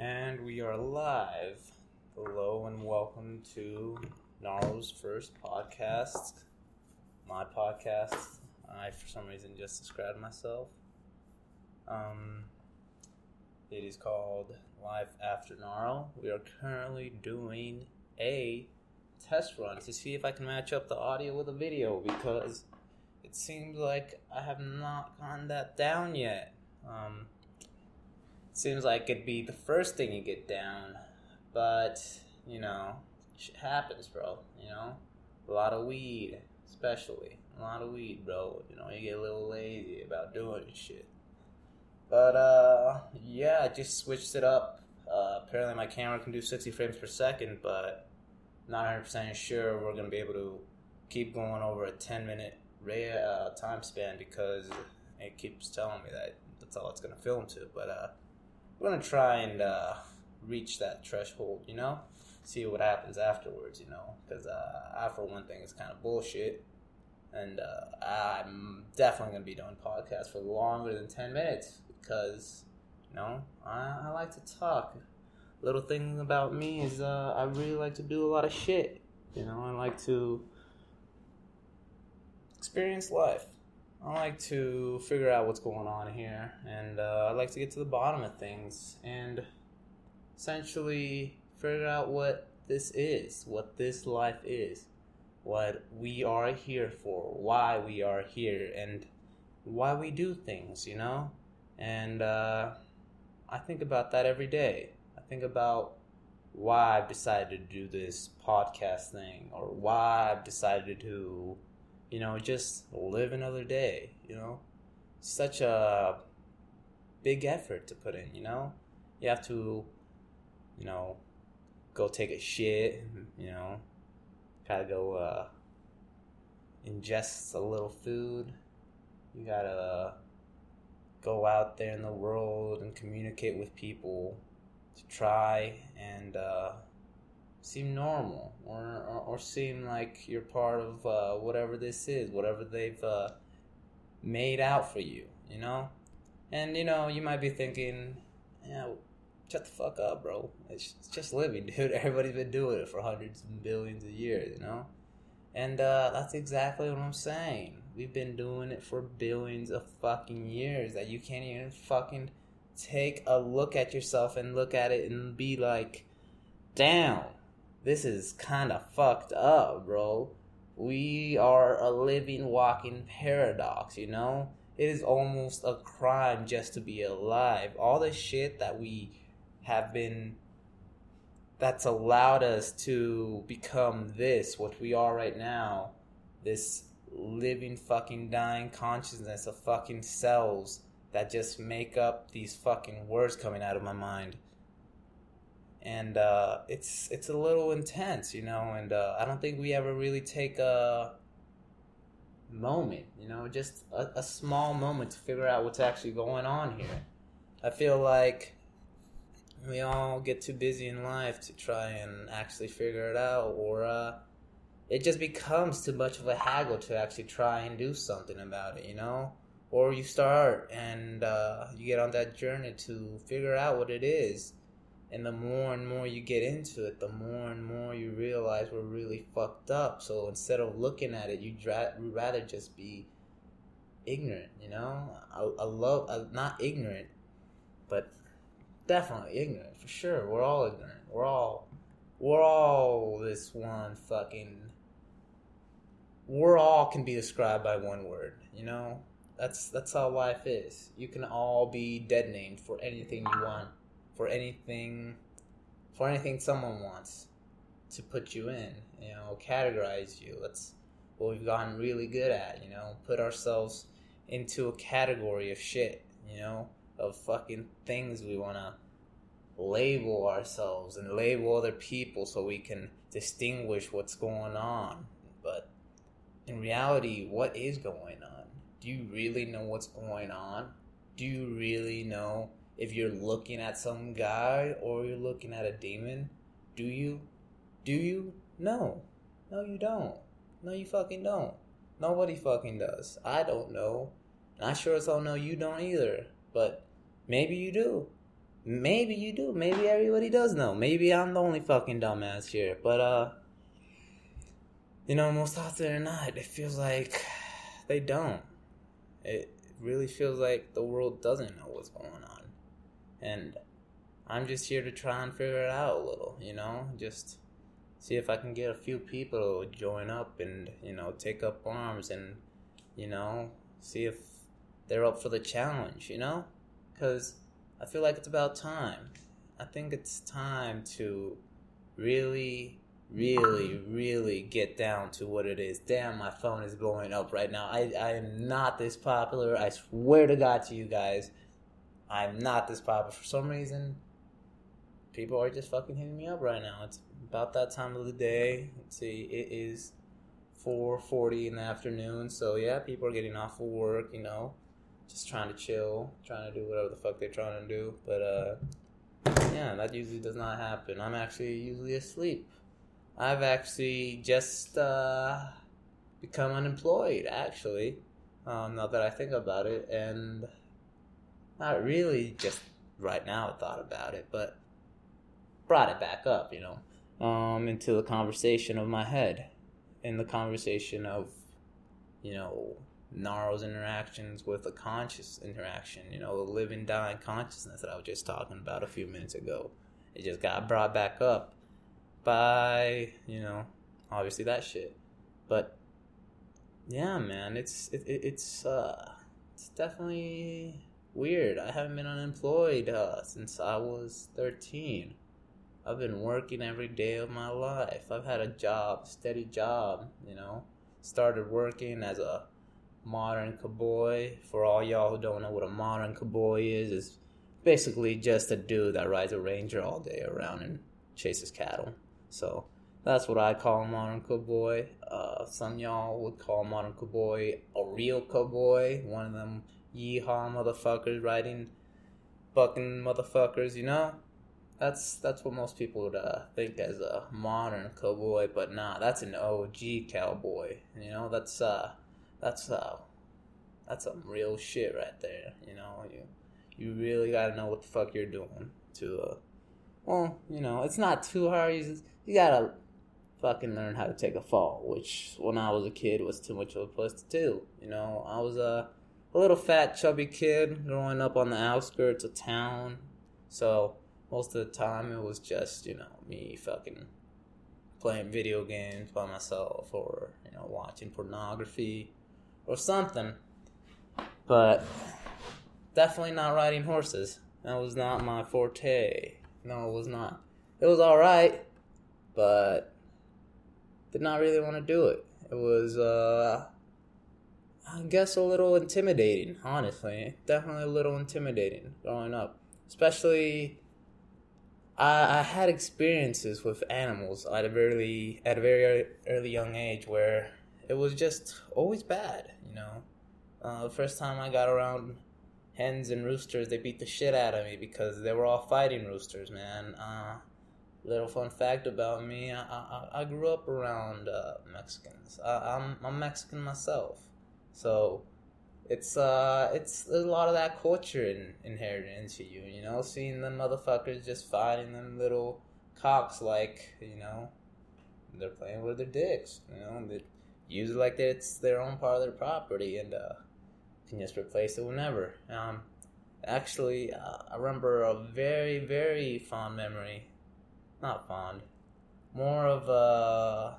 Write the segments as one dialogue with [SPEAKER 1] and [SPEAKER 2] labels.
[SPEAKER 1] And we are live. Hello and welcome to Gnarl's first podcast. My podcast. I, for some reason, just described myself. Um, it is called Life After Gnarl. We are currently doing a test run to see if I can match up the audio with the video because it seems like I have not gotten that down yet. Um, seems like it'd be the first thing you get down, but you know, shit happens, bro. You know, a lot of weed, especially a lot of weed, bro. You know, you get a little lazy about doing shit. But uh, yeah, I just switched it up. Uh, apparently, my camera can do 60 frames per second, but not 100% sure we're gonna be able to keep going over a 10 minute uh, time span because it keeps telling me that that's all it's gonna film to. But uh, we're gonna try and uh, reach that threshold, you know, see what happens afterwards, you know, because uh, I, for one thing, is kind of bullshit. And uh, I'm definitely gonna be doing podcasts for longer than 10 minutes because, you know, I, I like to talk little thing about me is uh, I really like to do a lot of shit. You know, I like to experience life. I like to figure out what's going on here, and uh, I like to get to the bottom of things and essentially figure out what this is, what this life is, what we are here for, why we are here, and why we do things, you know? And uh, I think about that every day. I think about why I've decided to do this podcast thing or why I've decided to, you know, just live another day, you know? Such a big effort to put in, you know? You have to, you know, go take a shit, you know, gotta go uh, ingest a little food. You gotta go out there in the world and communicate with people to try and uh, seem normal or, or, or, seem like you're part of uh, whatever this is, whatever they've uh, made out for you, you know? And, you know, you might be thinking, yeah, shut the fuck up, bro. It's just living, dude. Everybody's been doing it for hundreds and billions of years, you know? And uh, that's exactly what I'm saying. We've been doing it for billions of fucking years that you can't even fucking take a look at yourself and look at it and be like, damn, this is kind of fucked up, bro. We are a living, walking paradox, you know? It is almost a crime just to be alive. All the shit that we have been that's allowed us to become this, what we are right now, this living fucking dying consciousness of fucking cells that just make up these fucking words coming out of my mind. And uh, it's it's a little intense, you know, and uh, I don't think we ever really take a moment, you know, just a, a small moment to figure out what's actually going on here. I feel like we all get too busy in life to try and actually figure it out, or uh, it just becomes too much of a haggle to actually try and do something about it, you know? Or you start and uh, you get on that journey to figure out what it is. And the more and more you get into it, the more and more you realize we're really fucked up. So instead of looking at it, you'd, ra- rather just be ignorant, you know? I, I love, uh, not ignorant, but definitely ignorant for sure. We're all ignorant. We're all we're all this one fucking we're all can be described by one word, you know? That's that's how life is. You can all be dead named for anything you want, for anything for anything someone wants to put you in, you know, categorize you. That's what we've gotten really good at, you know, put ourselves into a category of shit, you know? of fucking things we want to label ourselves and label other people so we can distinguish what's going on. But in reality, what is going on? Do you really know what's going on? Do you really know if you're looking at some guy or you're looking at a demon? Do you? Do you? No. No, you don't. No, you fucking don't. Nobody fucking does. I don't know. Not sure as hell no you don't either. But Maybe you do. maybe you do. Maybe everybody does know. Maybe I'm the only fucking dumbass here. But uh, you know, most often than not, it feels like they don't. It really feels like the world doesn't know what's going on, and I'm just here to try and figure it out a little. You know, just see if I can get a few people to join up and you know take up arms and you know see if they're up for the challenge. You know, because I feel like it's about time. I think it's time to really, really, really get down to what it is. Damn, my phone is blowing up right now. I, I am not this popular. I swear to God to you guys, I'm not this popular. For some reason, people are just fucking hitting me up right now. It's about that time of the day. Let's see, it is 4.40 in the afternoon. So, yeah, people are getting off of work, you know just trying to chill, trying to do whatever the fuck they're trying to do. But uh, yeah, that usually does not happen. I'm actually usually asleep. I've actually just uh, become unemployed, actually. Um, now that I think about it, and not really just right now I thought about it, but brought it back up, you know, um, into the conversation of my head, in the conversation of, you know, Gnarl's interactions with a conscious interaction, you know, the living, dying consciousness that I was just talking about a few minutes ago. It just got brought back up by, you know, obviously that shit. But yeah, man, it's it, it, it's uh it's definitely weird. I haven't been unemployed uh, since I was 13. I've been working every day of my life. I've had a job, steady job, you know. Started working as a modern cowboy. For all y'all who don't know what a modern cowboy is, is basically just a dude that rides a ranger all day around and chases cattle. So that's what I call a modern cowboy. Uh, some y'all would call a modern cowboy a real cowboy, one of them yeehaw motherfuckers riding fucking motherfuckers, you know? That's that's what most people would uh, think as a modern cowboy, but nah, that's an OG cowboy. You know, that's uh that's uh that's some real shit right there. You know, you you really gotta know what the fuck you're doing to uh well, you know, it's not too hard. You, just, you gotta fucking learn how to take a fall, which when I was a kid was too much of a plus to do. You know, I was a, a little fat, chubby kid growing up on the outskirts of town. So most of the time it was just, you know, me fucking playing video games by myself or, you know, watching pornography or something. But definitely not riding horses. That was not my forte. No, it was not. It was alright, but did not really want to do it. It was, uh, I guess, a little intimidating, honestly. Definitely a little intimidating growing up. Especially, I, I had experiences with animals at a very, at a very early young age where it was just always bad, you know. Uh, the first time I got around hens and roosters, they beat the shit out of me because they were all fighting roosters, man. Uh, little fun fact about me: I I, I grew up around uh, Mexicans. I, I'm I'm Mexican myself, so it's uh it's a lot of that culture in, inherited into you. You know, seeing them motherfuckers just fighting them little cocks like you know they're playing with their dicks. You know, they, use it like it's their own part of their property and uh, can just replace it whenever. Um, actually, uh, I remember a very, very fond memory. Not fond, more of a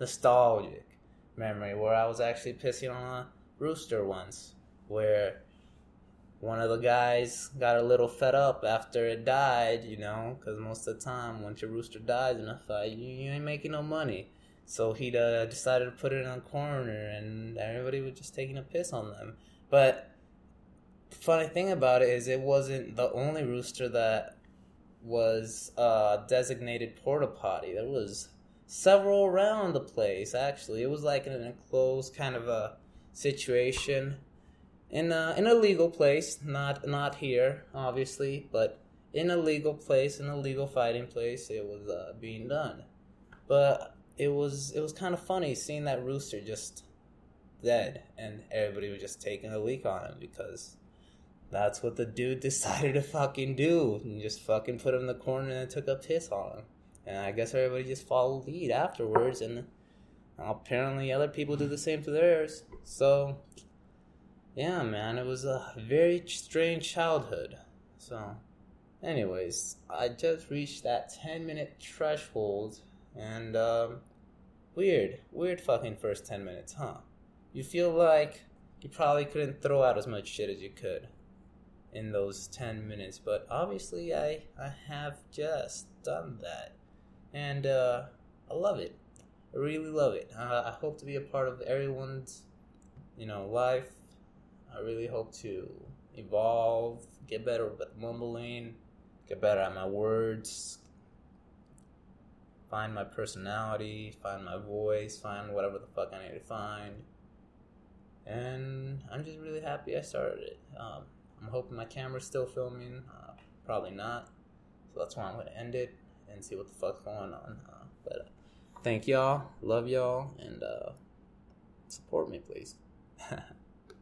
[SPEAKER 1] nostalgic memory where I was actually pissing on a rooster once, where one of the guys got a little fed up after it died, you know, because most of the time, once your rooster dies in a fight, you, you ain't making no money. So he uh, decided to put it in a corner, and everybody was just taking a piss on them. But the funny thing about it is, it wasn't the only rooster that was uh, designated porta potty. There was several around the place. Actually, it was like an enclosed kind of a situation in a, in a legal place, not not here, obviously, but in a legal place, in a legal fighting place, it was uh, being done. But it was it was kind of funny seeing that rooster just dead and everybody was just taking a leak on him because that's what the dude decided to fucking do. And just fucking put him in the corner and took a piss on him. And I guess everybody just followed lead afterwards. And apparently other people did the same to theirs. So, yeah, man, it was a very strange childhood. So, anyways, I just reached that 10 minute threshold. And, um, weird, weird fucking first 10 minutes, huh? You feel like you probably couldn't throw out as much shit as you could in those 10 minutes but obviously i i have just done that and uh i love it i really love it uh, i hope to be a part of everyone's you know life i really hope to evolve get better at mumbling get better at my words find my personality find my voice find whatever the fuck i need to find and I'm just really happy I started it. Um, I'm hoping my camera's still filming. Uh, probably not. So that's why I'm going to end it and see what the fuck's going on. Uh, but uh, thank y'all. Love y'all. And uh, support me, please.